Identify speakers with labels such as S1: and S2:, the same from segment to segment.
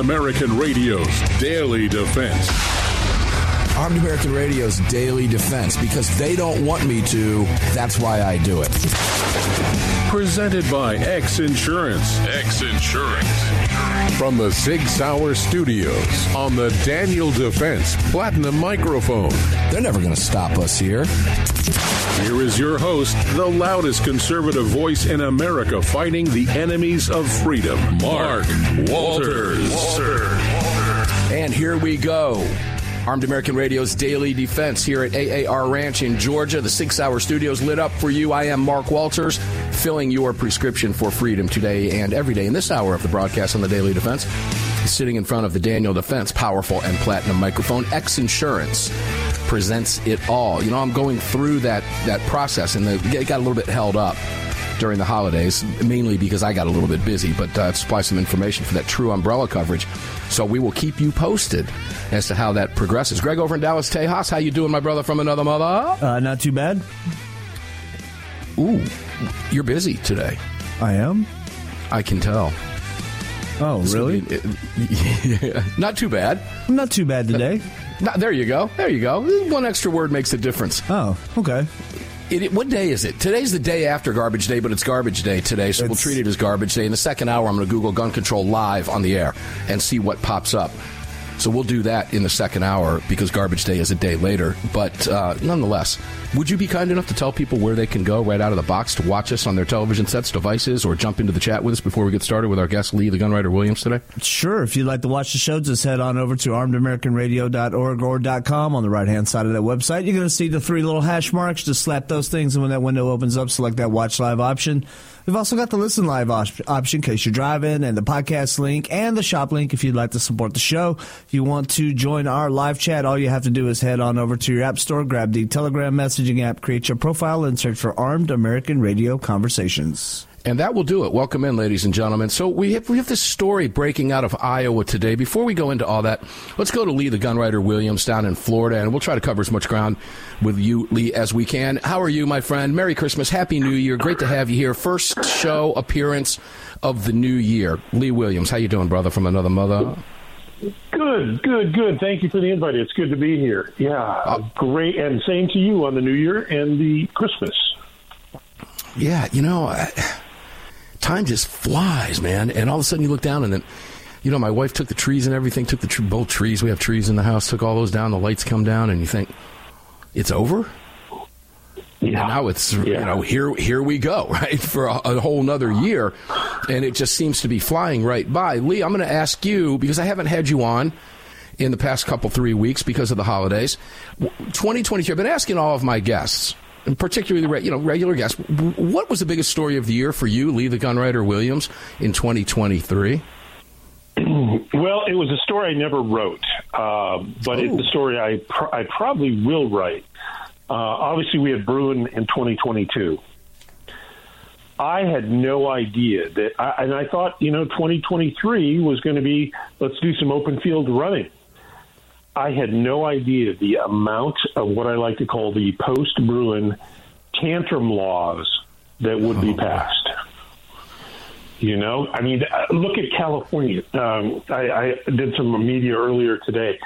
S1: American Radio's Daily Defense.
S2: Armed American Radio's daily defense because they don't want me to. That's why I do it.
S1: Presented by X Insurance. X Insurance. From the Sig Sauer Studios on the Daniel Defense Platinum Microphone.
S2: They're never going to stop us here.
S1: Here is your host, the loudest conservative voice in America fighting the enemies of freedom, Mark Walters.
S2: And here we go. Armed American Radio's Daily Defense here at AAR Ranch in Georgia. The Sig Sauer Studios lit up for you. I am Mark Walters, filling your prescription for freedom today and every day in this hour of the broadcast on the Daily Defense. Sitting in front of the Daniel Defense powerful and platinum microphone, X Insurance presents it all. You know, I'm going through that that process, and it got a little bit held up during the holidays, mainly because I got a little bit busy, but uh, supply some information for that true umbrella coverage. So we will keep you posted as to how that progresses. Greg over in Dallas, Tejas, how you doing, my brother from another mother?
S3: Uh, not too bad.
S2: Ooh, you're busy today.
S3: I am.
S2: I can tell.
S3: Oh, really?
S2: Yeah. Not too bad.
S3: Not too bad today.
S2: Not, there you go. There you go. One extra word makes a difference.
S3: Oh, okay.
S2: It, what day is it? Today's the day after garbage day, but it's garbage day today, so we'll treat it as garbage day. In the second hour, I'm going to Google gun control live on the air and see what pops up. So we'll do that in the second hour because garbage day is a day later. But uh, nonetheless, would you be kind enough to tell people where they can go right out of the box to watch us on their television sets, devices, or jump into the chat with us before we get started with our guest Lee, the gunwriter Williams today?
S3: Sure. If you'd like to watch the show, just head on over to armedamericanradio.org or .com on the right hand side of that website. You're going to see the three little hash marks. Just slap those things, and when that window opens up, select that watch live option. We've also got the listen live op- option in case you're driving, and the podcast link and the shop link if you'd like to support the show. If you want to join our live chat, all you have to do is head on over to your app store, grab the Telegram messaging app, create your profile, and search for Armed American Radio Conversations.
S2: And that will do it. Welcome in, ladies and gentlemen. So we have, we have this story breaking out of Iowa today. Before we go into all that, let's go to Lee, the gunwriter Williams, down in Florida, and we'll try to cover as much ground with you, Lee, as we can. How are you, my friend? Merry Christmas, Happy New Year. Great to have you here. First show appearance of the new year. Lee Williams, how you doing, brother, from another mother?
S4: Good, good, good. Thank you for the invite. It's good to be here. Yeah, uh, great. And same to you on the New Year and the Christmas.
S2: Yeah, you know, I, time just flies, man. And all of a sudden you look down and then, you know, my wife took the trees and everything, took the tr- both trees. We have trees in the house, took all those down. The lights come down, and you think, it's over?
S4: Yeah.
S2: And now it's you know here here we go right for a, a whole nother year, and it just seems to be flying right by. Lee, I'm going to ask you because I haven't had you on in the past couple three weeks because of the holidays. W- 2023. I've been asking all of my guests, particularly re- you know regular guests, what was the biggest story of the year for you, Lee the Gunwriter Williams, in 2023?
S4: Well, it was a story I never wrote, uh, but
S2: Oh.
S4: it's a story I pr- I probably will write. Uh, obviously, we had Bruen in 2022. I had no idea that, I, and I thought you know 2023 was going to be let's do some open field running. I had no idea the amount of what I like to call the post Bruen tantrum laws that would be passed. You know, I mean, uh, look at California. Um, I, I did some media earlier today.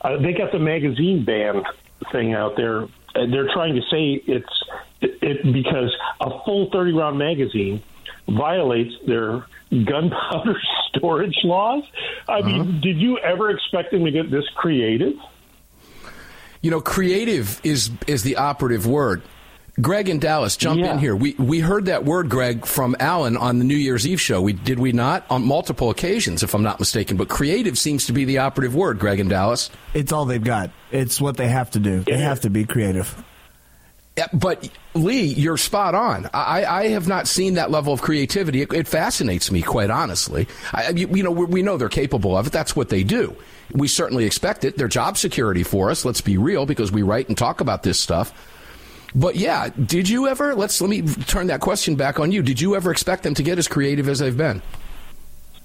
S4: Uh, they got the magazine ban thing out there. And they're trying to say it's it, it because a full thirty round magazine violates their gunpowder storage laws. I mean, uh-huh. did you ever expect them to get this creative?
S2: You know, creative is is the operative word. Greg in Dallas, jump
S4: Yeah.
S2: in here. We we heard that word, Greg, from Alan on the New Year's Eve show. We did we not on multiple occasions, if I'm not mistaken. But creative seems to be the operative word, Greg in Dallas.
S3: It's all they've got. It's what they have to do. They have to be creative.
S2: Yeah, but Lee, you're spot on. I, I, have not seen that level of creativity. It, it fascinates me, quite honestly. I, you, you know, we know they're capable of it. That's what they do. We certainly expect it. They're job security for us. Let's be real, because we write and talk about this stuff. But yeah, did you ever? Let's let me turn that question back on you. Did you ever expect them to get as creative as they've been?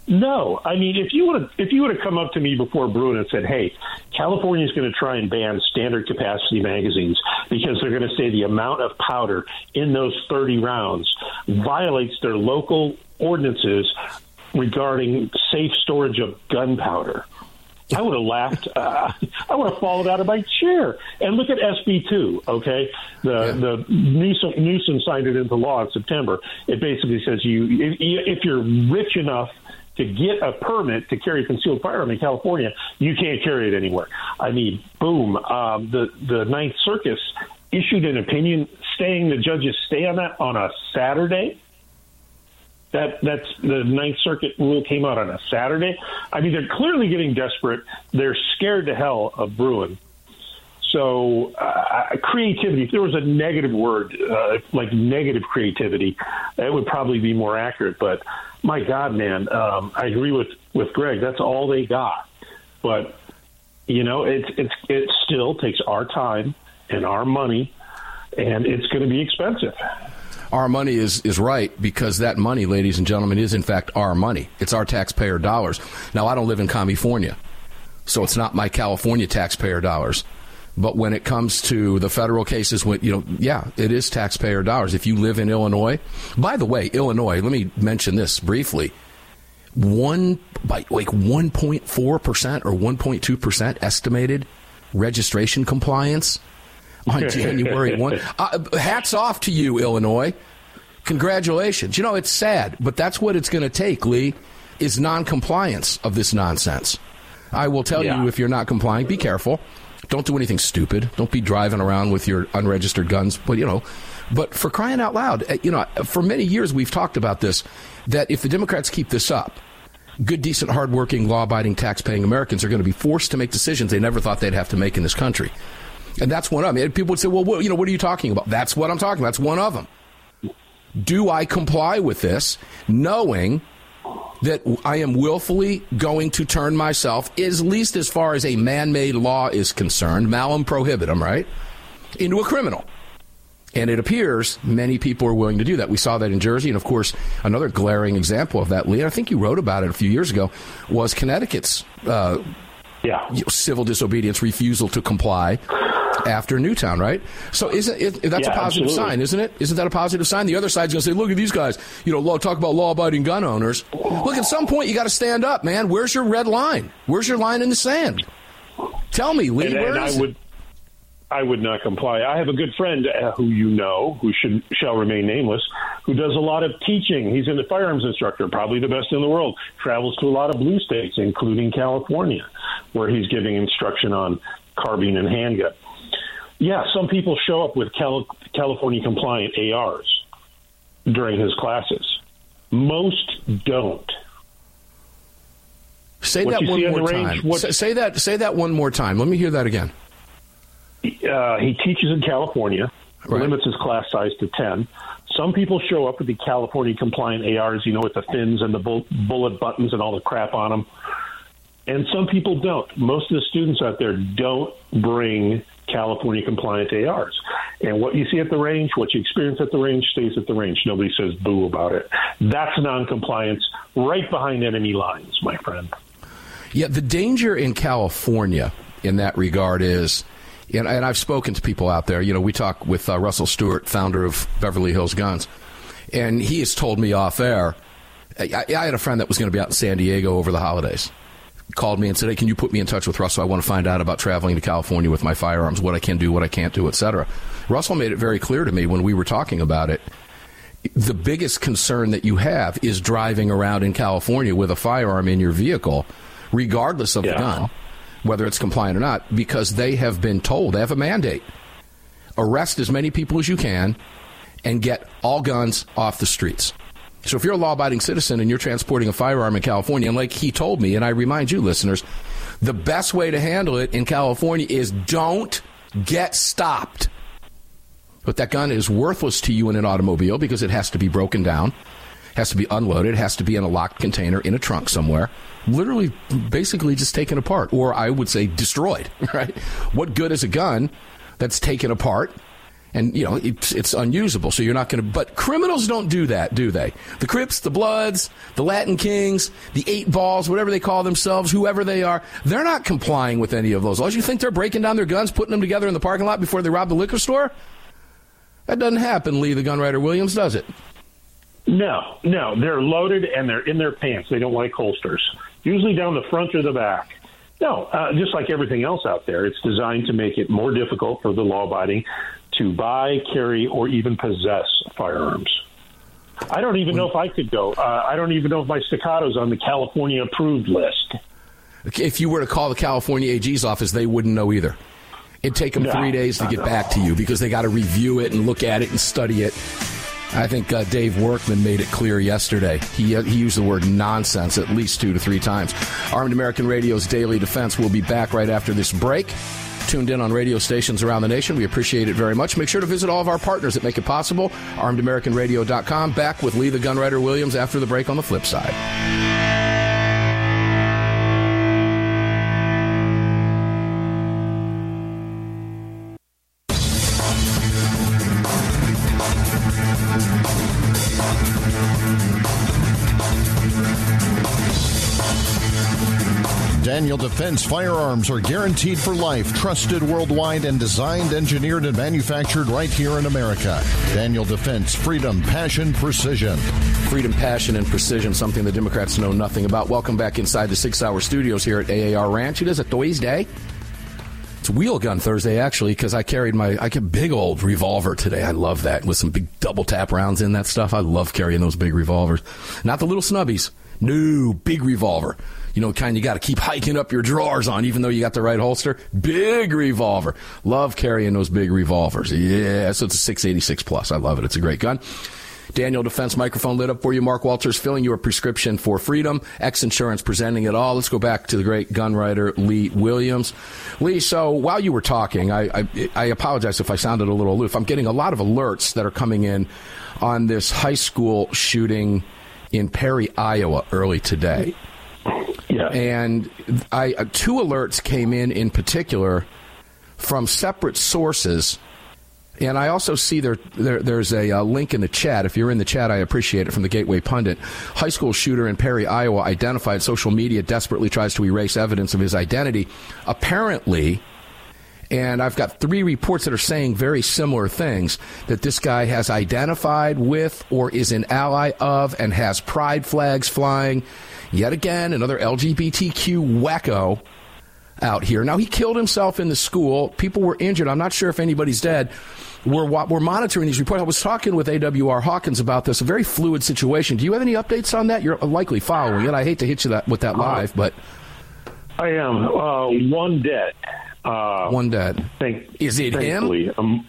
S4: No, I mean, if you would have if you would have come up to me before Bruen and said, "Hey, California is going to try and ban standard capacity magazines because they're going to say the amount of powder in those 30 rounds violates their local ordinances regarding safe storage of gunpowder," I would have laughed. Uh, I would have fallen out of my chair. And look at SB two. Okay, the yeah. the Newsom, Newsom signed it into law in September. It basically says you if, if you're rich enough to get a permit to carry a concealed firearm in California, you can't carry it anywhere. I mean, boom. Um, the the Ninth Circus issued an opinion staying the judges stay on that on a Saturday. That that's the Ninth Circuit rule came out on a Saturday. I mean, they're clearly getting desperate. They're scared to hell of Bruen. So, uh, creativity, if there was a negative word, uh, like negative creativity, it would probably be more accurate. But my God, man, um, I agree with, with Greg. That's all they got. But, you know, it's, it still takes our time and our money, and it's going to be expensive.
S2: Our money is, is right because that money, ladies and gentlemen, is in fact our money. It's our taxpayer dollars. Now, I don't live in California, so it's not my California taxpayer dollars. But when it comes to the federal cases, when, you know, yeah, it is taxpayer dollars. If you live in Illinois, by the way, Illinois, let me mention this briefly. One, by like 1.4% or 1.2% estimated registration compliance on January 1. Uh, hats off to you, Illinois. Congratulations. You know, it's sad, but that's what it's going to take, Lee, is noncompliance of this nonsense. I will tell yeah. you if you're not complying, be careful. Don't do anything stupid. Don't be driving around with your unregistered guns. But, you know, but for crying out loud, eh, you know, for many years we've talked about this that if the Democrats keep this up, good, decent, hardworking, law abiding, tax paying Americans are going to be forced to make decisions they never thought they'd have to make in this country. And that's one of them. people would say, well, what, you know, what are you talking about? That's what I'm talking about. That's one of them. Do I comply with this knowing that I am willfully going to turn myself, at least as far as a man made law is concerned, malum prohibitum, right, into a criminal. And it appears many people are willing to do that. We saw that in Jersey. And of course, another glaring example of that, Lee, I think you wrote about it a few years ago, was Connecticut's uh, yeah. civil disobedience refusal to comply after Newtown, right? So isn't it, that's yeah, a positive absolutely. sign, isn't it? Isn't that a positive sign? The other side's going to say, "Look at these guys. You know, law, talk about law-abiding gun owners. Look, at some point you got to stand up, man. Where's your red line? Where's your line in the sand? Tell me, Lee.
S4: And,
S2: and
S4: I would, I would not comply. I have a good friend uh, who you know, who should shall remain nameless, who does a lot of teaching. He's a firearms instructor, probably the best in the world. Travels to a lot of blue states, including California, where he's giving instruction on carbine and handgun. Yeah, some people show up with Cal- California compliant ARs during his classes. Most don't.
S2: Say what that one more range, time. What, say that. Say that one more time. Let me hear that again.
S4: Uh, he teaches in California. Right. Limits his class size to ten. Some people show up with the California compliant ARs, you know, with the fins and the bullet buttons and all the crap on them. And some people don't. Most of the students out there don't bring California compliant ARs. And what you see at the range, what you experience at the range, stays at the range. Nobody says boo about it. That's noncompliance right behind enemy lines, my friend.
S2: Yeah, the danger in California in that regard is. And, and I've spoken to people out there. You know, we talk with uh, Russell Stewart, founder of Beverly Hills Guns, and he has told me off air. I, I had a friend that was going to be out in San Diego over the holidays, called me and said, "Hey, can you put me in touch with Russell? I want to find out about traveling to California with my firearms, what I can do, what I can't do, etc." Russell made it very clear to me when we were talking about it. The biggest concern that you have is driving around in California with a firearm in your vehicle, regardless of yeah. the gun, whether it's compliant or not, because they have been told they have a mandate: arrest as many people as you can and get all guns off the streets. So if you're a law abiding citizen and you're transporting a firearm in California, and like he told me, and I remind you, listeners, the best way to handle it in California is don't get stopped. But that gun is worthless to you in an automobile because it has to be broken down, has to be unloaded, has to be in a locked container in a trunk somewhere. Literally, basically just taken apart, or I would say destroyed, right? What good is a gun that's taken apart and you know it's, it's unusable. So you're not going to. But criminals don't do that, do they? The Crips, the Bloods, the Latin Kings, the Eight Balls, whatever they call themselves, whoever they are, they're not complying with any of those laws. You think they're breaking down their guns, putting them together in the parking lot before they rob the liquor store? That doesn't happen, Lee the Gunwriter Williams, does it?
S4: No, no. They're loaded and they're in their pants. They don't like holsters. Usually down the front or the back. No, uh, just like everything else out there, it's designed to make it more difficult for the law abiding to buy, carry, or even possess firearms. I don't even know if I could go. Uh, I don't even know if my staccato's on the California approved list.
S2: If you were to call the California AG's office, they wouldn't know either. It'd take them three days to get back to you because they got to review it and look at it and study it. I think uh, Dave Workman made it clear yesterday. He, uh, he used the word nonsense at least two to three times. Armed American Radio's Daily Defense will be back right after this break tuned in on radio stations around the nation. We appreciate it very much. Make sure to visit all of our partners that make it possible. ArmedAmericanRadio.com. Back with Lee the Gunwriter Williams after the break on the flip side.
S5: Daniel Defense firearms are guaranteed for life, trusted worldwide, and designed, engineered, and manufactured right here in America. Daniel Defense, freedom, passion, precision.
S2: Freedom, passion, and precision, something the Democrats know nothing about. Welcome back inside the Sig Sauer studios here at AAR Ranch. It is a Thursday. It's Wheel Gun Thursday, actually, because I carried my I get big old revolver today. I love that with some big double tap rounds in that stuff. I love carrying those big revolvers, not the little snubbies. No, big revolver you know, kind you got to keep hiking up your drawers on, even though you got the right holster. Big revolver. Love carrying those big revolvers. Yeah, so it's a 686 plus. I love it. It's a great gun. Daniel Defense microphone lit up for you. Mark Walters filling your prescription for freedom. X Insurance presenting it all. Let's go back to the great gun writer Lee Williams. Lee, so while you were talking, I, I, I apologize if I sounded a little aloof. I'm getting a lot of alerts that are coming in on this high school shooting in Perry, Iowa, early today.
S4: Yeah.
S2: And I, uh, two alerts came in in particular from separate sources. And I also see there, there there's a uh, link in the chat. If you're in the chat, I appreciate it from the Gateway Pundit. High school shooter in Perry, Iowa, identified. Social media desperately tries to erase evidence of his identity. Apparently, and I've got three reports that are saying very similar things that this guy has identified with or is an ally of and has pride flags flying Yet again, another LGBTQ wacko out here. Now, he killed himself in the school. People were injured. I'm not sure if anybody's dead. We're, we're monitoring these reports. I was talking with AWR Hawkins about this, a very fluid situation. Do you have any updates on that? You're likely following it. I hate to hit you that, with that live, but.
S4: I am. Uh, one dead.
S2: Uh, one dead.
S4: Thank,
S2: Is it him?
S4: Um,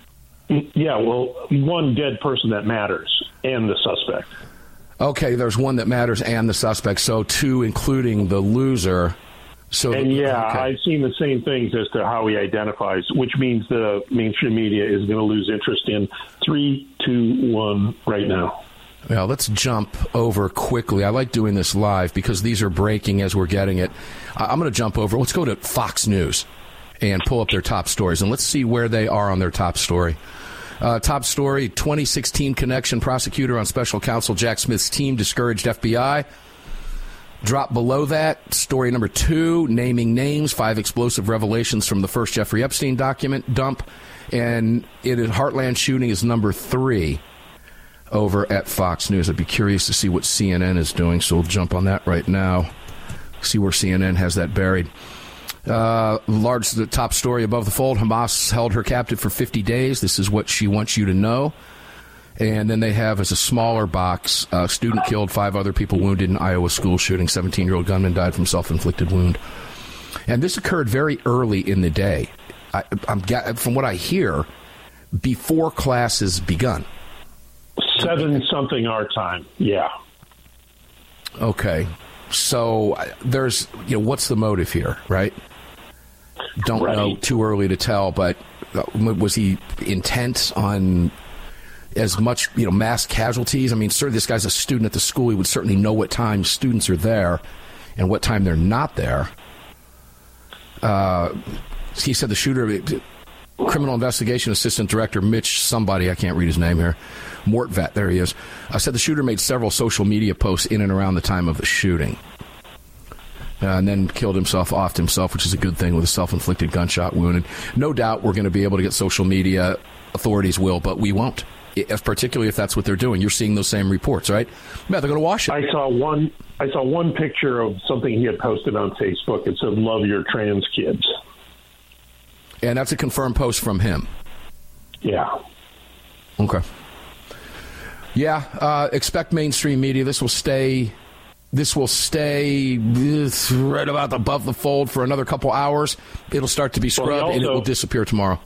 S4: yeah, well, one dead person that matters and the suspect.
S2: Okay, there's one that matters and the suspect, so two, including the loser. So
S4: and
S2: the,
S4: yeah,
S2: okay.
S4: I've seen the same things as to how he identifies, which means the mainstream media is going to lose interest in three, two, one right now.
S2: Well, let's jump over quickly. I like doing this live because these are breaking as we're getting it. I'm going to jump over. Let's go to Fox News and pull up their top stories, and let's see where they are on their top story. Uh, top story 2016 connection prosecutor on special counsel Jack Smith's team discouraged FBI. Drop below that, story number two, naming names, five explosive revelations from the first Jeffrey Epstein document dump. And it is Heartland shooting is number three over at Fox News. I'd be curious to see what CNN is doing, so we'll jump on that right now. See where CNN has that buried. Uh, large, the top story above the fold Hamas held her captive for 50 days. This is what she wants you to know. And then they have as a smaller box, uh, student killed, five other people wounded in Iowa school shooting. 17 year old gunman died from self inflicted wound. And this occurred very early in the day. I, am from what I hear, before classes begun.
S4: Seven something our time. Yeah.
S2: Okay. So uh, there's, you know, what's the motive here, right? Don't
S4: right.
S2: know. Too early to tell. But uh, was he intent on as much you know mass casualties? I mean, certainly this guy's a student at the school. He would certainly know what time students are there and what time they're not there. Uh, he said the shooter, criminal investigation assistant director Mitch somebody I can't read his name here, Mortvedt. There he is. Uh, said the shooter made several social media posts in and around the time of the shooting. Uh, and then killed himself, offed himself, which is a good thing with a self-inflicted gunshot wound. And no doubt we're going to be able to get social media authorities will, but we won't. If, particularly if that's what they're doing, you're seeing those same reports, right? Yeah, they're going to wash it.
S4: I saw one. I saw one picture of something he had posted on Facebook. It said, "Love your trans kids."
S2: And that's a confirmed post from him.
S4: Yeah.
S2: Okay. Yeah, uh, expect mainstream media. This will stay. This will stay right about above the fold for another couple hours. It'll start to be scrubbed,
S4: well, also,
S2: and it will disappear tomorrow.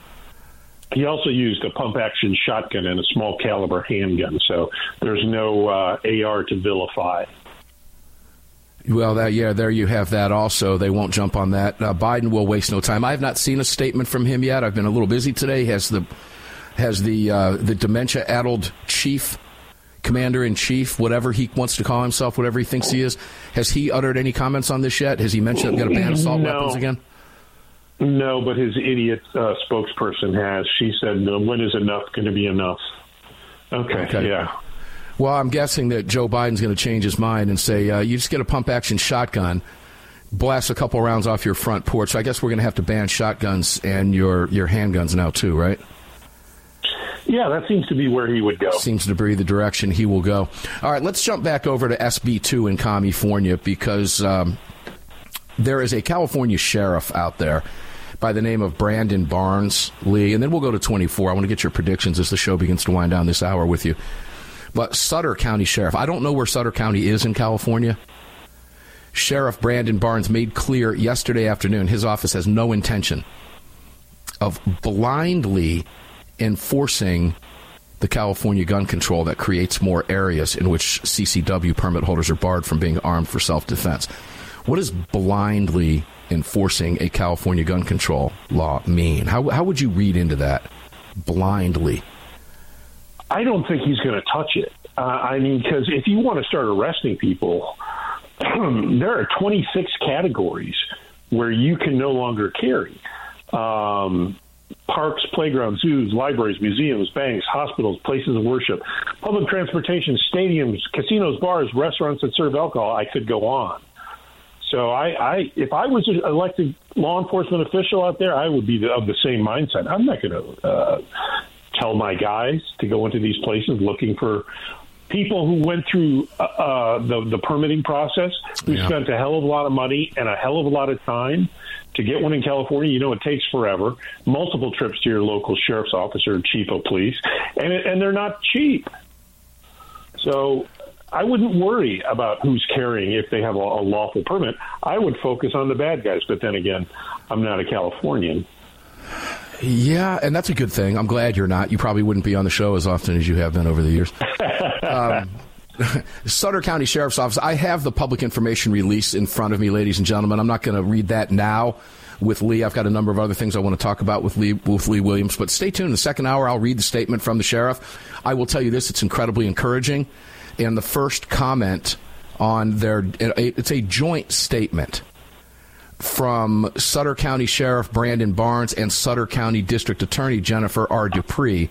S4: He also used a pump action shotgun and a small caliber handgun, so there's no uh, AR to vilify.
S2: Well, that, yeah, there you have that also. They won't jump on that. Uh, Biden will waste no time. I have not seen a statement from him yet. I've been a little busy today. He has the has the uh, the dementia addled chief commander in chief, whatever he wants to call himself, whatever he thinks he is. Has he uttered any comments on this yet? Has he mentioned going to ban assault
S4: no.
S2: weapons again?
S4: No, but his idiot uh, spokesperson has. She said, "When is enough going to be enough?" Okay,
S2: Okay.
S4: yeah.
S2: Well, I'm guessing that Joe Biden's going to change his mind and say, uh, you just get a pump action shotgun, blast a couple rounds off your front porch. So I guess we're going to have to ban shotguns and your, your handguns now, too, right?
S4: Yeah, that seems to be where he would go.
S2: Seems to be the direction he will go. All right, let's jump back over to SB2 in California because um, there is a California sheriff out there by the name of Brandon Barnes Lee, and then we'll go to 24. I want to get your predictions as the show begins to wind down this hour with you. But Sutter County Sheriff, I don't know where Sutter County is in California. Sheriff Brandon Barnes made clear yesterday afternoon his office has no intention of blindly enforcing the California gun control that creates more areas in which CCW permit holders are barred from being armed for self defense. What does blindly enforcing a California gun control law mean? How, how would you read into that? Blindly.
S4: I don't think he's going to touch it. Uh, I mean, because if you want to start arresting people, there are 26 categories where you can no longer carry. Um, parks, playgrounds, zoos, libraries, museums, banks, hospitals, places of worship, public transportation, stadiums, casinos, bars, restaurants that serve alcohol. I could go on. So I, I if I was an elected law enforcement official out there, I would be the, of the same mindset. I'm not going to uh, tell my guys to go into these places looking for people who went through uh, uh, the the permitting process, who
S2: Yeah.
S4: spent a hell of a lot of money and a hell of a lot of time to get one in California. You know, it takes forever. Multiple trips to your local sheriff's office or chief of police, and it, and they're not cheap. So. I wouldn't worry about who's carrying if they have a, a lawful permit. I would focus on the bad guys. But then again, I'm not a Californian.
S2: Yeah, and that's a good thing. I'm glad you're not. You probably wouldn't be on the show as often as you have been over the years. um, Sutter County Sheriff's Office. I have the public information release in front of me, ladies and gentlemen. I'm not going to read that now with Lee. I've got a number of other things I want to talk about with Lee with Lee Williams. But stay tuned. In the second hour, I'll read the statement from the sheriff. I will tell you this: it's incredibly encouraging. And the first comment on their it's a joint statement from Sutter County Sheriff Brandon Barnes and Sutter County District Attorney Jennifer R. Dupree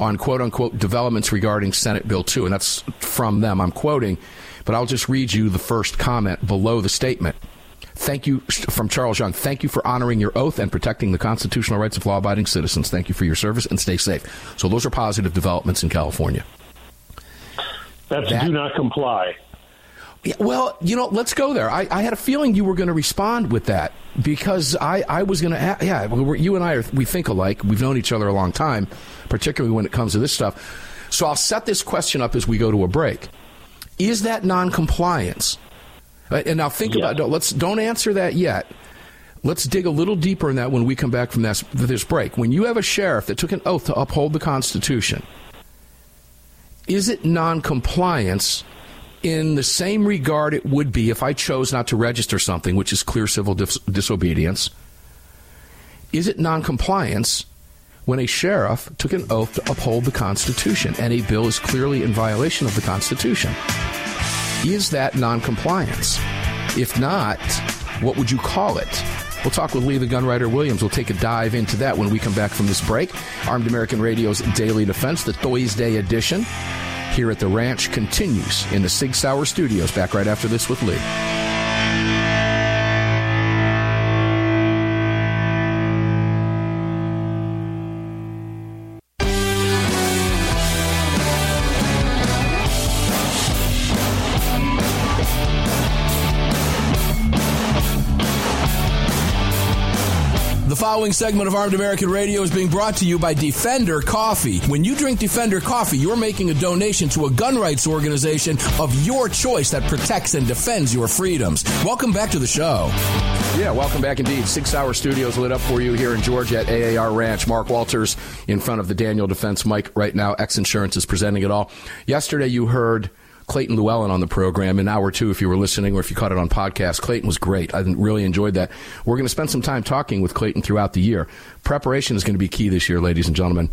S2: on quote unquote developments regarding Senate Bill 2. And that's from them. I'm quoting, but I'll just read you the first comment below the statement. Thank you from Charles Young. Thank you for honoring your oath and protecting the constitutional rights of law abiding citizens. Thank you for your service and stay safe. So, those are positive developments in California.
S4: That's
S2: That-
S4: do not comply.
S2: Yeah, well, you know, let's go there. I, I had a feeling you were going to respond with that because I, I was going to. Yeah, we were, you and I are we think alike. We've known each other a long time, particularly when it comes to this stuff. So I'll set this question up as we go to a break. Is that non-compliance? Uh, And now think
S4: Yes.
S2: about. Don't, let's don't answer that yet. Let's dig a little deeper in that when we come back from this, this break. When you have a sheriff that took an oath to uphold the Constitution, is it non-compliance in the same regard it would be if I chose not to register something, which is clear civil dis- disobedience, is it noncompliance when a sheriff took an oath to uphold the Constitution and a bill is clearly in violation of the Constitution? Is that noncompliance? If not, what would you call it? We'll talk with Lee the Gunwriter Williams. We'll take a dive into that when we come back from this break. Armed American Radio's Daily Defense, the Thursday edition, here at the ranch continues in the Sig Sauer studios. Back right after this with Lee. Following segment of Armed American Radio is being brought to you by Defender Coffee. When you drink Defender Coffee, you're making a donation to a gun rights organization of your choice that protects and defends your freedoms. Welcome back to the show. Yeah, welcome back indeed. Sig Sauer Studios lit up for you here in Georgia at AAR Ranch. Mark Walters in front of the Daniel Defense mic right now. X Insurance is presenting it all. Yesterday you heard Clayton Llewellyn on the program in hour two if you were listening or if you caught it on podcast. Clayton was great. I really enjoyed that. We're going to spend some time talking with Clayton throughout the year. Preparation is going to be key this year, ladies and gentlemen.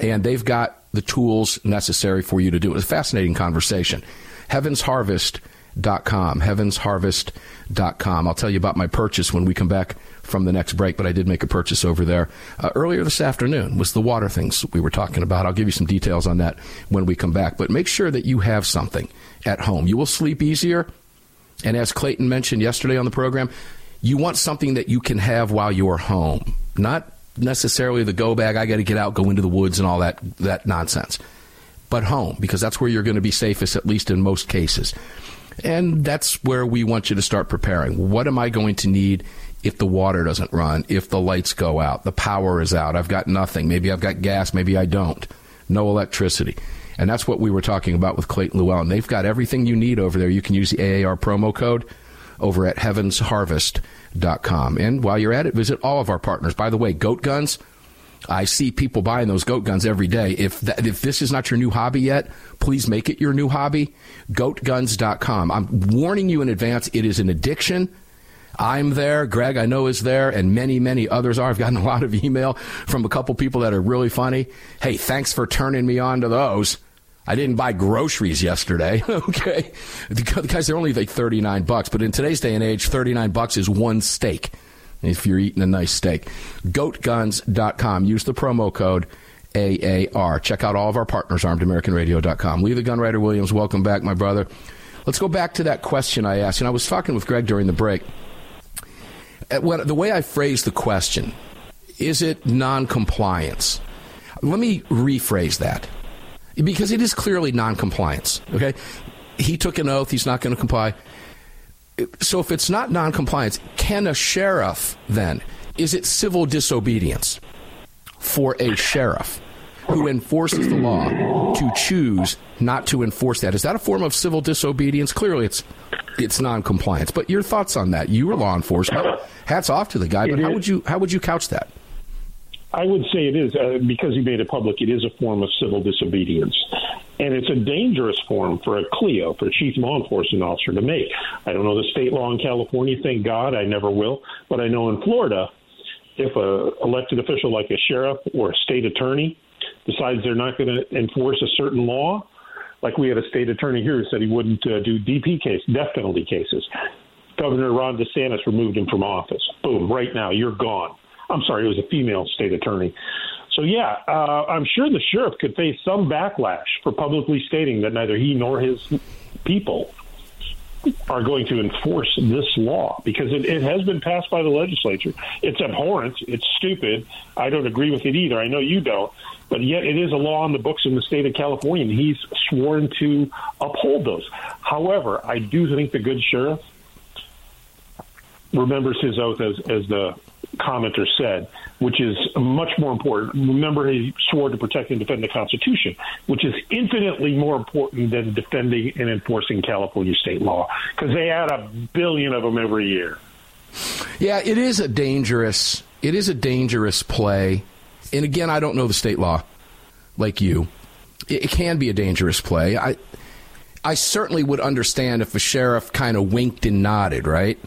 S2: And they've got the tools necessary for you to do it. It's a fascinating conversation. Heavensharvest.com. Heavensharvest.com. I'll tell you about my purchase when we come back from the next break, but I did make a purchase over there uh, earlier this afternoon. Was the water things we were talking about? I'll give you some details on that when we come back. But make sure that you have something at home. You will sleep easier, and as Clayton mentioned yesterday on the program, you want something that you can have while you're home, not necessarily the go bag. I got to get out, go into the woods, and all that that nonsense. But home, because that's where you're going to be safest, at least in most cases. And that's where we want you to start preparing. What am I going to need if the water doesn't run, if the lights go out, the power is out, I've got nothing. Maybe I've got gas, maybe I don't. No electricity. And that's what we were talking about with Clayton Llewellyn. They've got everything you need over there. You can use the AAR promo code over at heavensharvest.com. And while you're at it, visit all of our partners. By the way, goat guns. I see people buying those goat guns every day. If that, if this is not your new hobby yet, please make it your new hobby. Goatguns.com. I'm warning you in advance. It is an addiction. I'm there. Greg, I know, is there, and many, many others are. I've gotten a lot of email from a couple people that are really funny. Hey, thanks for turning me on to those. I didn't buy groceries yesterday. okay, the guys, they're only like thirty nine bucks, but in today's day and age, thirty nine bucks is one steak. If you're eating a nice steak, goatguns.com. Use the promo code AAR. Check out all of our partners, armedamericanradio.com. Lee the Gunwriter Williams, welcome back, my brother. Let's go back to that question I asked. And I was talking with Greg during the break. Uh, when, the way I phrase the question, is it noncompliance? Let me rephrase that because it is clearly noncompliance. Okay, he took an oath; he's not going to comply. So, if it's not noncompliance, can a sheriff then? Is it civil disobedience for a sheriff who enforces the law to choose not to enforce that? Is that a form of civil disobedience? Clearly, it's it's noncompliance. But your thoughts on that? You were law enforcement. Hats off to the guy. But how would you how would you couch that?
S4: I would say it is uh, because he made it public. It is a form of civil disobedience, and it's a dangerous form for a CLEO, for a chief law enforcement officer, to make. I don't know the state law in California. Thank God, I never will. But I know in Florida, if a elected official like a sheriff or a state attorney decides they're not going to enforce a certain law, like we had a state attorney here who said he wouldn't uh, do DP case, death penalty cases. Governor Ron DeSantis removed him from office. Boom, right now, you're gone. I'm sorry, it was a female state attorney. So, yeah, uh, I'm sure the sheriff could face some backlash for publicly stating that neither he nor his people are going to enforce this law because it, it, has been passed by the legislature. It's abhorrent. It's stupid. I don't agree with it either. I know you don't. But yet it is a law on the books in the state of California, and he's sworn to uphold those. However, I do think the good sheriff remembers his oath as, as the commenter said, which is much more important. Remember, he swore to protect and defend the Constitution, which is infinitely more important than defending and enforcing California state law because they add a billion of them every year.
S2: Yeah, it is a dangerous. It is a dangerous play, and again, I don't know the state law like you. It, can be a dangerous play. I, I certainly would understand if a sheriff kind of winked and nodded, right,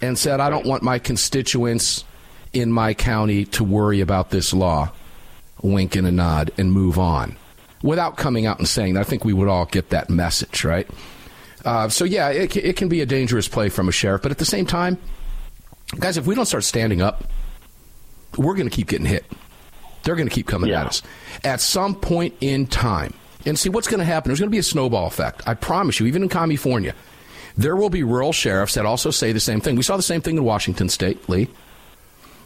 S2: and said, "I don't want my constituents." In my county to worry about this law, wink and a nod, and move on without coming out and saying that. I think we would all get that message, right? Uh, so, yeah, it, it can be a dangerous play from a sheriff, but at the same time, guys, if we don't start standing up, we're going to keep getting hit. They're going to keep coming
S4: Yeah.
S2: at us. At some point in time, and see what's going to happen, there's going to be a snowball effect. I promise you, even in California, there will be rural sheriffs that also say the same thing. We saw the same thing in Washington State, Lee.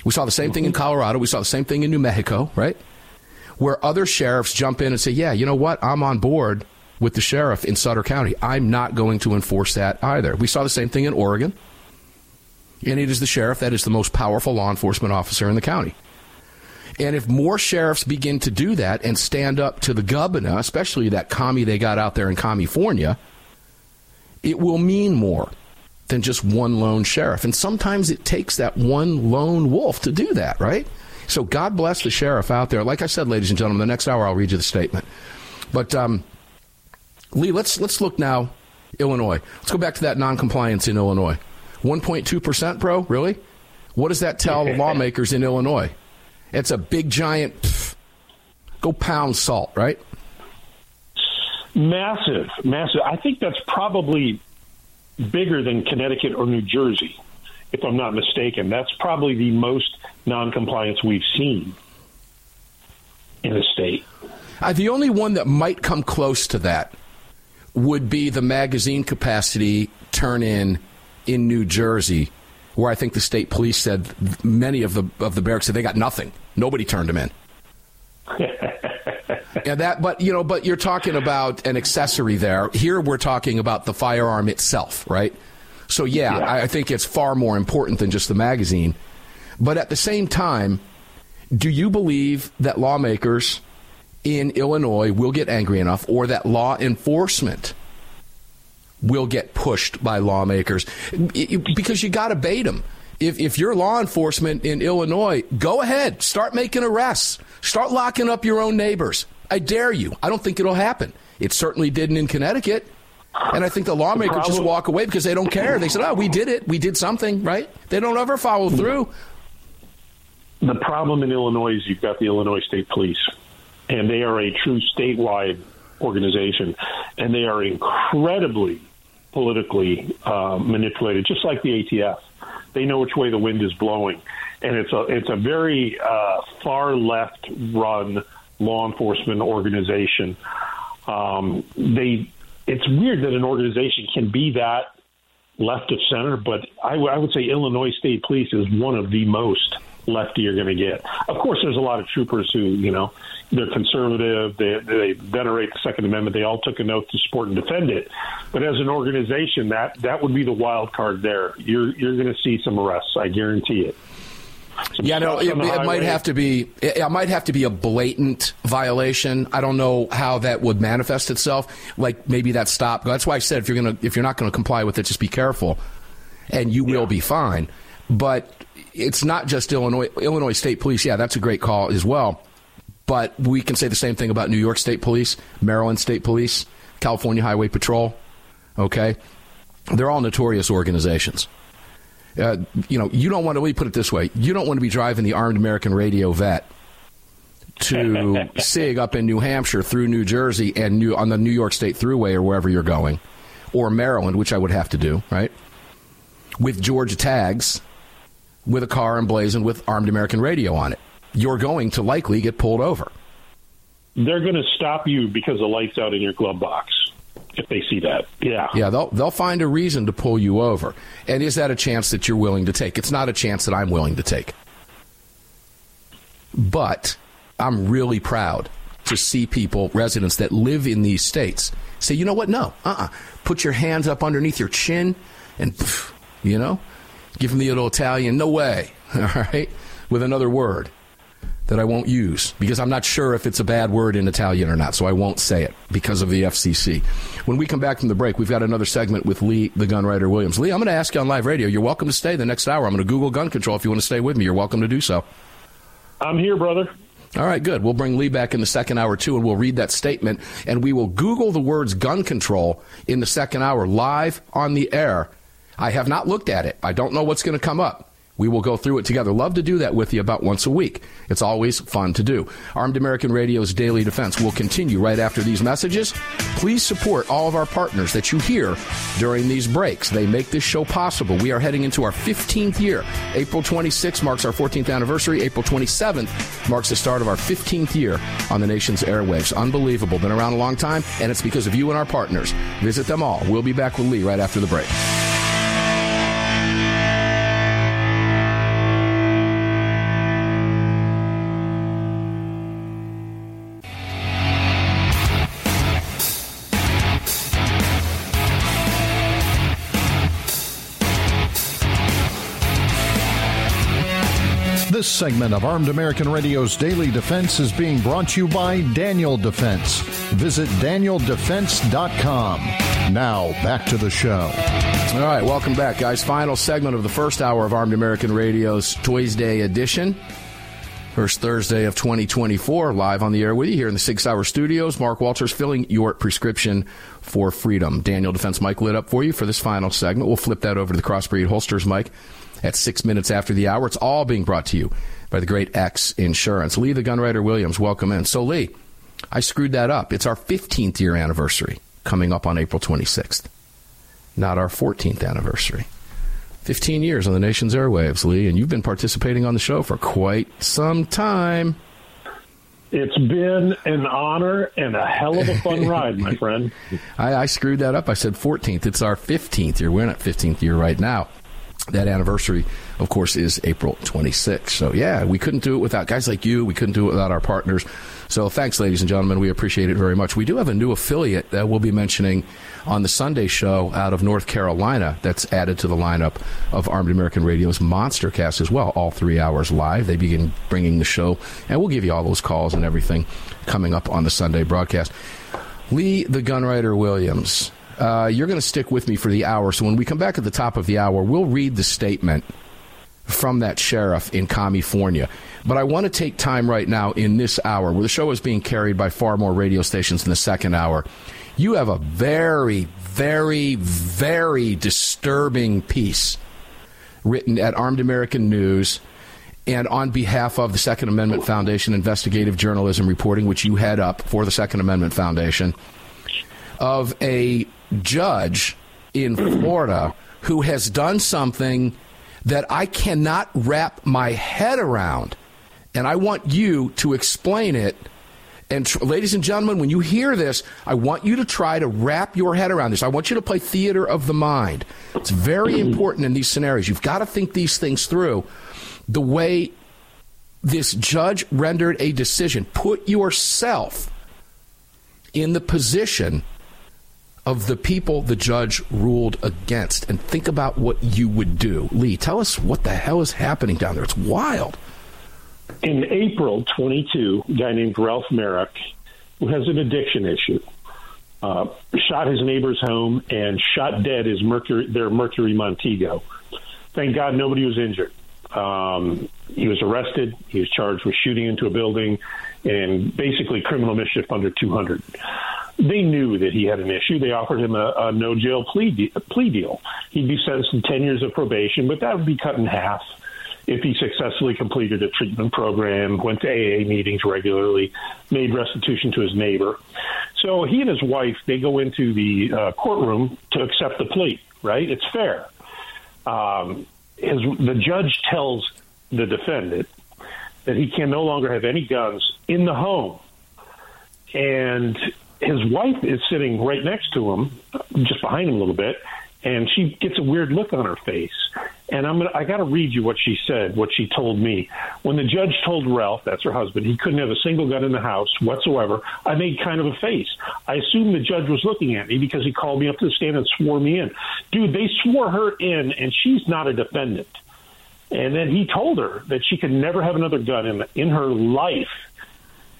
S2: We saw the same thing in mm-hmm. Colorado. We saw the same thing in New Mexico, right? Where other sheriffs jump in and say, yeah, you know what? I'm on board with the sheriff in Sutter County. I'm not going to enforce that either. We saw the same thing in Oregon. And it is the sheriff that is the most powerful law enforcement officer in the county. And if more sheriffs begin to do that and stand up to the governor, especially that commie they got out there in California, it will mean more than just one lone sheriff. And sometimes it takes that one lone wolf to do that, right? So God bless the sheriff out there. Like I said, ladies and gentlemen, the next hour I'll read you the statement. But um, Lee, let's let's look now, Illinois. Let's go back to that noncompliance in Illinois. 1.2 percent, bro. Really? What does that tell the lawmakers in Illinois? It's a big giant. pff, go pound salt, right?
S4: Massive, massive. I think that's probably bigger than Connecticut or New Jersey, if I'm not mistaken. That's probably the most noncompliance we've seen in a state.
S2: Uh, the only one that might come close to that would be the magazine capacity turn in in New Jersey, where I think the state police said many of the of the barracks said they got nothing. Nobody turned them in. yeah, that. But you know, but you're talking about an accessory there. Here, we're talking about the firearm itself, right? So yeah,
S4: Yeah.
S2: I, I think it's far more important than just the magazine. But at the same time, do you believe that lawmakers in Illinois will get angry enough, or that law enforcement will get pushed by lawmakers? Because you got to bait them. If, if you're law enforcement in Illinois, go ahead, start making arrests, start locking up your own neighbors. I dare you. I don't think it'll happen. It certainly didn't in Connecticut. And I think the lawmakers just walk away because they don't care. They said, oh, we did it. We did something, right? They don't ever follow through.
S4: The problem in Illinois is you've got the Illinois State Police, and they are a true statewide organization, and they are incredibly politically uh, manipulated, just like the ATF. They know which way the wind is blowing, and it's a it's a very uh, far left run law enforcement organization. Um, they it's weird that an organization can be that left of center, but I, w- I would say Illinois State Police is one of the most lefty you're going to get. Of course, there's a lot of troopers who, you know, they're conservative, they, they venerate the Second Amendment, they all took an oath to support and defend it. But as an organization, that that would be the wild card there. You're you're going to see some arrests, I guarantee it.
S2: Yeah, no, it, it might have to be. It, it might have to be a blatant violation. I don't know how that would manifest itself. Like maybe that stop. That's why I said if you're gonna if you're not going to comply with it, just be careful, and you will be fine. But it's not just Illinois Illinois State Police. Yeah, that's a great call as well. But we can say the same thing about New York State Police, Maryland State Police, California Highway Patrol. Okay, they're all notorious organizations uh, you know, you don't want to, let me put it this way, you don't want to be driving the Armed American Radio vet to SIG up in New Hampshire through New Jersey and New, on the New York State Thruway or wherever you're going, or Maryland, which I would have to do, right? With Georgia tags, with a car emblazoned with Armed American Radio on it. You're going to likely get pulled over.
S4: They're going to stop you because the lights out in your glove box if they see that. Yeah.
S2: Yeah, they'll they'll find a reason to pull you over. And is that a chance that you're willing to take? It's not a chance that I'm willing to take. But I'm really proud to see people, residents that live in these states, say, you know what? No, uh-uh. Put your hands up underneath your chin and, you know, give them the little Italian, no way, all right, with another word that I won't use because I'm not sure if it's a bad word in Italian or not, so I won't say it because of the FCC. When we come back from the break, we've got another segment with Lee, the gun writer Williams. Lee, I'm going to ask you on live radio. You're welcome to stay the next hour. I'm going to Google gun control. If you want to stay with me, you're welcome to do so.
S4: I'm here, brother.
S2: All right, good. We'll bring Lee back in the second hour, too, and we'll read that statement, and we will Google the words gun control in the second hour live on the air. I have not looked at it. I don't know what's going to come up. We will go through it together. Love to do that with you about once a week. It's always fun to do. Armed American Radio's Daily Defense will continue right after these messages. Please support all of our partners that you hear during these breaks. They make this show possible. We are heading into our 15th year. April 26th marks our 14th anniversary. April 27th marks the start of our 15th year on the nation's airwaves. Unbelievable. Been around a long time, and it's because of you and our partners. Visit them all. We'll be back with Lee right after the break.
S5: Segment of Armed American Radio's Daily Defense is being brought to you by Daniel Defense. Visit danieldefense.com. Now, back to the show.
S2: All right, welcome back, guys. Final segment of the first hour of Armed American Radio's Toys Day edition. First Thursday of 2024, live on the air with you here in the Six Hour studios. Mark Walters filling your prescription for freedom. Daniel Defense Mike lit up for you for this final segment. We'll flip that over to the Crossbreed Holsters Mike at six minutes after the hour. It's all being brought to you by the great X Insurance. Lee the Gunwriter Williams, welcome in. So, Lee, I screwed that up. It's our 15th year anniversary coming up on April 26th, not our 14th anniversary. 15 years on the nation's airwaves, Lee, and you've been participating on the show for quite some time.
S4: It's been an honor and a hell of a fun ride, my friend.
S2: I, I, screwed that up. I said 14th. It's our 15th year. We're in at 15th year right now that anniversary, of course, is April 26th. So, yeah, we couldn't do it without guys like you. We couldn't do it without our partners. So, thanks, ladies and gentlemen. We appreciate it very much. We do have a new affiliate that we'll be mentioning on the Sunday show out of North Carolina that's added to the lineup of Armed American Radio's Monster Cast as well, all three hours live. They begin bringing the show, and we'll give you all those calls and everything coming up on the Sunday broadcast. Lee the Gunwriter Williams uh, you're going to stick with me for the hour. So when we come back at the top of the hour, we'll read the statement from that sheriff in California. But I want to take time right now in this hour, where the show is being carried by far more radio stations in the second hour. You have a very, very, very disturbing piece written at Armed American News and on behalf of the Second Amendment Foundation Investigative Journalism Reporting, which you head up for the Second Amendment Foundation, of a judge in Florida who has done something that I cannot wrap my head around. And I want you to explain it. And, tr- ladies and gentlemen, when you hear this, I want you to try to wrap your head around this. I want you to play theater of the mind. It's very important in these scenarios. You've got to think these things through. The way this judge rendered a decision, put yourself in the position of the people the judge ruled against and think about what you would do. Lee, tell us what the hell is happening down there. It's wild.
S4: In April 22, a guy named Ralph Merrick, who has an addiction issue, uh, shot his neighbor's home and shot dead his Mercury, their Mercury Montego. Thank God nobody was injured. Um, he was arrested. He was charged with shooting into a building and basically criminal mischief under 200 they knew that he had an issue. They offered him a, a no jail plea, de- plea deal. He'd be sentenced to 10 years of probation, but that would be cut in half if he successfully completed a treatment program, went to AA meetings regularly, made restitution to his neighbor. So he and his wife, they go into the uh, courtroom to accept the plea, right? It's fair. Um, his, the judge tells the defendant that he can no longer have any guns in the home. And his wife is sitting right next to him, just behind him a little bit, and she gets a weird look on her face. And I'm gonna, I got to read you what she said, what she told me. When the judge told Ralph, that's her husband, he couldn't have a single gun in the house whatsoever, I made kind of a face. I assumed the judge was looking at me because he called me up to the stand and swore me in. Dude, they swore her in, and she's not a defendant. And then he told her that she could never have another gun in in her life.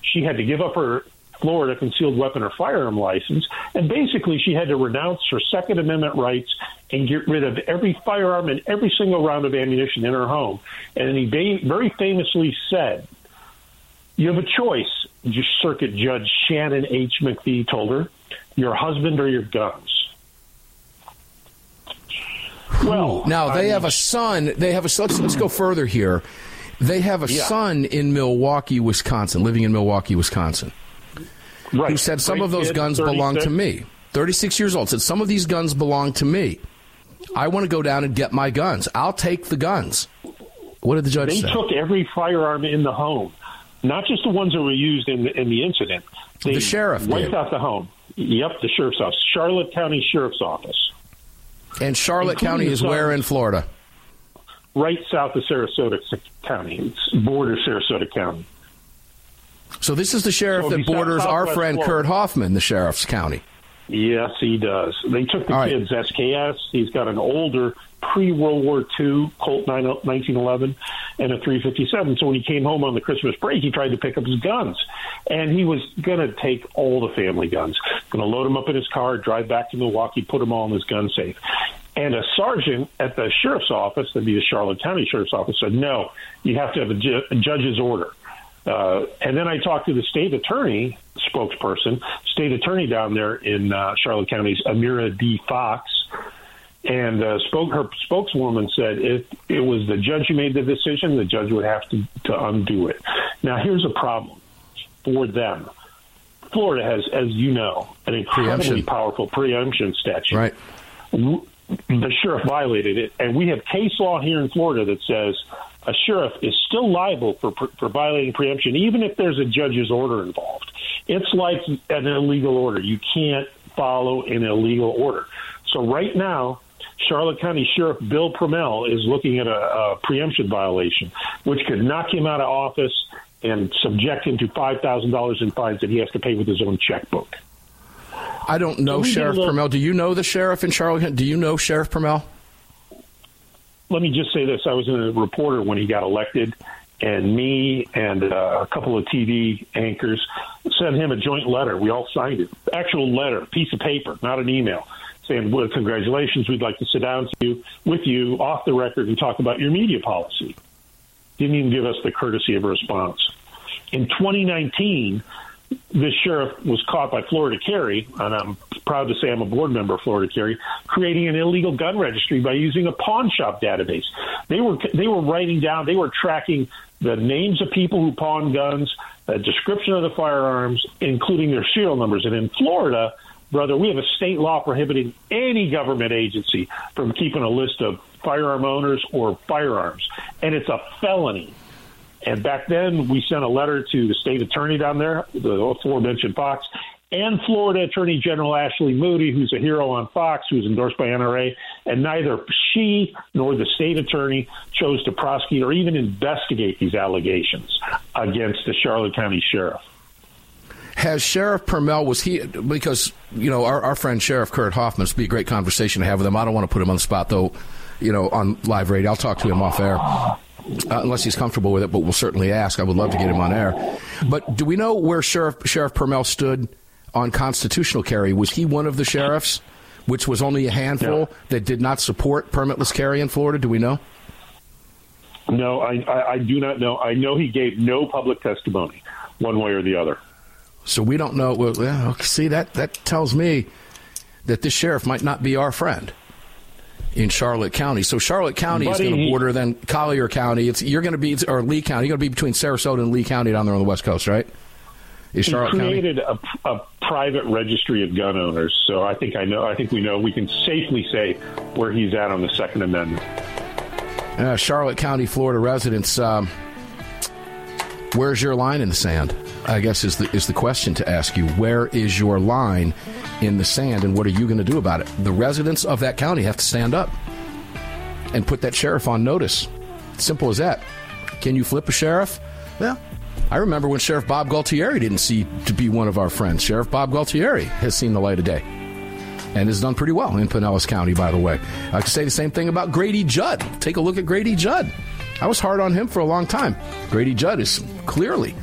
S4: She had to give up her Florida concealed weapon or firearm license. And basically, she had to renounce her Second Amendment rights and get rid of every firearm and every single round of ammunition in her home. And he very famously said, You have a choice, Circuit Judge Shannon H. McFee told her, your husband or your guns. Well,
S2: now they
S4: I
S2: have a son. They have a let's, let's go further here. They have a
S4: Yeah.
S2: son in Milwaukee, Wisconsin, living in Milwaukee, Wisconsin,
S4: right.
S2: who said some of those
S4: kid,
S2: guns belong to me. 36 years old said some of these guns belong to me. I want to go down and get my guns. I'll take the guns. What did the judge
S4: They
S2: say?
S4: They took every firearm in the home, not just the ones that were used in the, in the incident. They
S2: The sheriff
S4: wiped
S2: did.
S4: out the home. Yep, the sheriff's office, Charlotte County Sheriff's Office,
S2: and Charlotte
S4: including
S2: County is where in Florida?
S4: right south of Sarasota County. It's border Sarasota County.
S2: So this is the sheriff that
S4: it'd be south-
S2: borders our friend
S4: Florida.
S2: Kurt Hoffman, the sheriff's county.
S4: Yes, he does. They took the
S2: All right.
S4: kid's SKS. He's got an older pre World War II Colt 9, 1911 and a 357. So when he came home on the Christmas break, he tried to pick up his guns. And he was going to take all the family guns, going to load them up in his car, drive back to Milwaukee, put them all in his gun safe. And a sergeant at the sheriff's office, that'd be the Charlotte County Sheriff's Office, said, no, you have to have a, ju- a judge's order. Uh, and then I talked to the state attorney spokesperson, state attorney down there in uh, Charlotte County's Amira D. Fox, and uh, spoke her spokeswoman said if it was the judge who made the decision, the judge would have to, to undo it. Now here's a problem for them. Florida has, as you know, an incredibly
S2: Preemption.
S4: powerful preemption statute
S2: Right.
S4: the sheriff violated it, and we have case law here in Florida that says a sheriff is still liable for for violating preemption, even if there's a judge's order involved. It's like an illegal order; you can't follow an illegal order. So right now. Charlotte County Sheriff Bill Prummell is looking at a, a preemption violation, which could knock him out of office and subject him to five thousand dollars in fines that he has to pay with his own checkbook.
S2: I don't know
S4: So we did a
S2: Sheriff
S4: little-
S2: Prummell. Do you know the sheriff in Charlotte? County? Do you know Sheriff Prummell?
S4: Let me just say this: I was a reporter when he got elected, and me and uh, a couple of TV anchors sent him a joint letter. We all signed it, actual letter, piece of paper, not an email, saying, "Well, congratulations. We'd like to sit down to you, with you off the record and talk about your media policy." Didn't even give us the courtesy of a response. In 2019, this sheriff was caught by Florida Carry, and I'm proud to say I'm a board member of Florida Carry, creating an illegal gun registry by using a pawn shop database. They were they were writing down, they were tracking the names of people who pawn guns, a description of the firearms, including their serial numbers. And in Florida, brother, we have a state law prohibiting any government agency from keeping a list of firearm owners or firearms, and it's a felony. And back then, we sent a letter to the state attorney down there, the aforementioned Fox, and Florida Attorney General Ashley Moody, who's a hero on Fox, who's endorsed by NRA. And neither she nor the state attorney chose to prosecute or even investigate these allegations against the Charlotte County sheriff.
S2: Has Sheriff Prummell was he because you know our, our friend Sheriff Kurt Hoffman? It'd be a great conversation to have with him. I don't want to put him on the spot though, you know, on live radio. I'll talk to him off air. Uh, unless he's comfortable with it, but we'll certainly ask. I would love to get him on air. But do we know where Sheriff Sheriff Prummell stood on constitutional carry? Was he one of the sheriffs, which was only a handful
S4: No.
S2: that did not support permitless carry in Florida? Do we know?
S4: No, I, I, I do not know. I know he gave no public testimony, one way or the other.
S2: So we don't know. Well, okay, see that that tells me that this sheriff might not be our friend in Charlotte County. So Charlotte County is
S4: Buddy,
S2: going to border then Collier County. It's you're going to be or Lee County. You're going to be between Sarasota and Lee County down there on the west coast, right? Is
S4: He
S2: Charlotte County?
S4: created a, a private registry of gun owners, so I think I know. I think we know. We can safely say where he's at on the Second Amendment.
S2: Uh, Charlotte County, Florida residents. Um, where's your line in the sand? I guess is the is the question to ask you. Where is your line in the sand, and what are you going to do about it? The residents of that county have to stand up and put that sheriff on notice. Simple as that. Can you flip a sheriff? Yeah. I remember when Sheriff Bob Gualtieri didn't see to be one of our friends. Sheriff Bob Gualtieri has seen the light of day and has done pretty well in Pinellas County, by the way. I could say the same thing about Grady Judd. Take a look at Grady Judd. I was hard on him for a long time. Grady Judd is clearly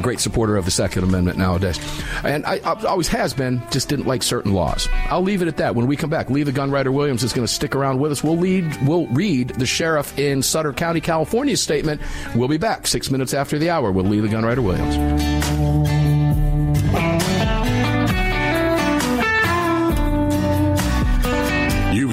S2: a great supporter of the Second Amendment nowadays. And I, I always has been, just didn't like certain laws. I'll leave it at that. When we come back, Lee the Gunwriter Williams is going to stick around with us. We'll, lead, we'll read the sheriff in Sutter County, California's statement. We'll be back six minutes after the hour with Lee the Gunwriter Williams.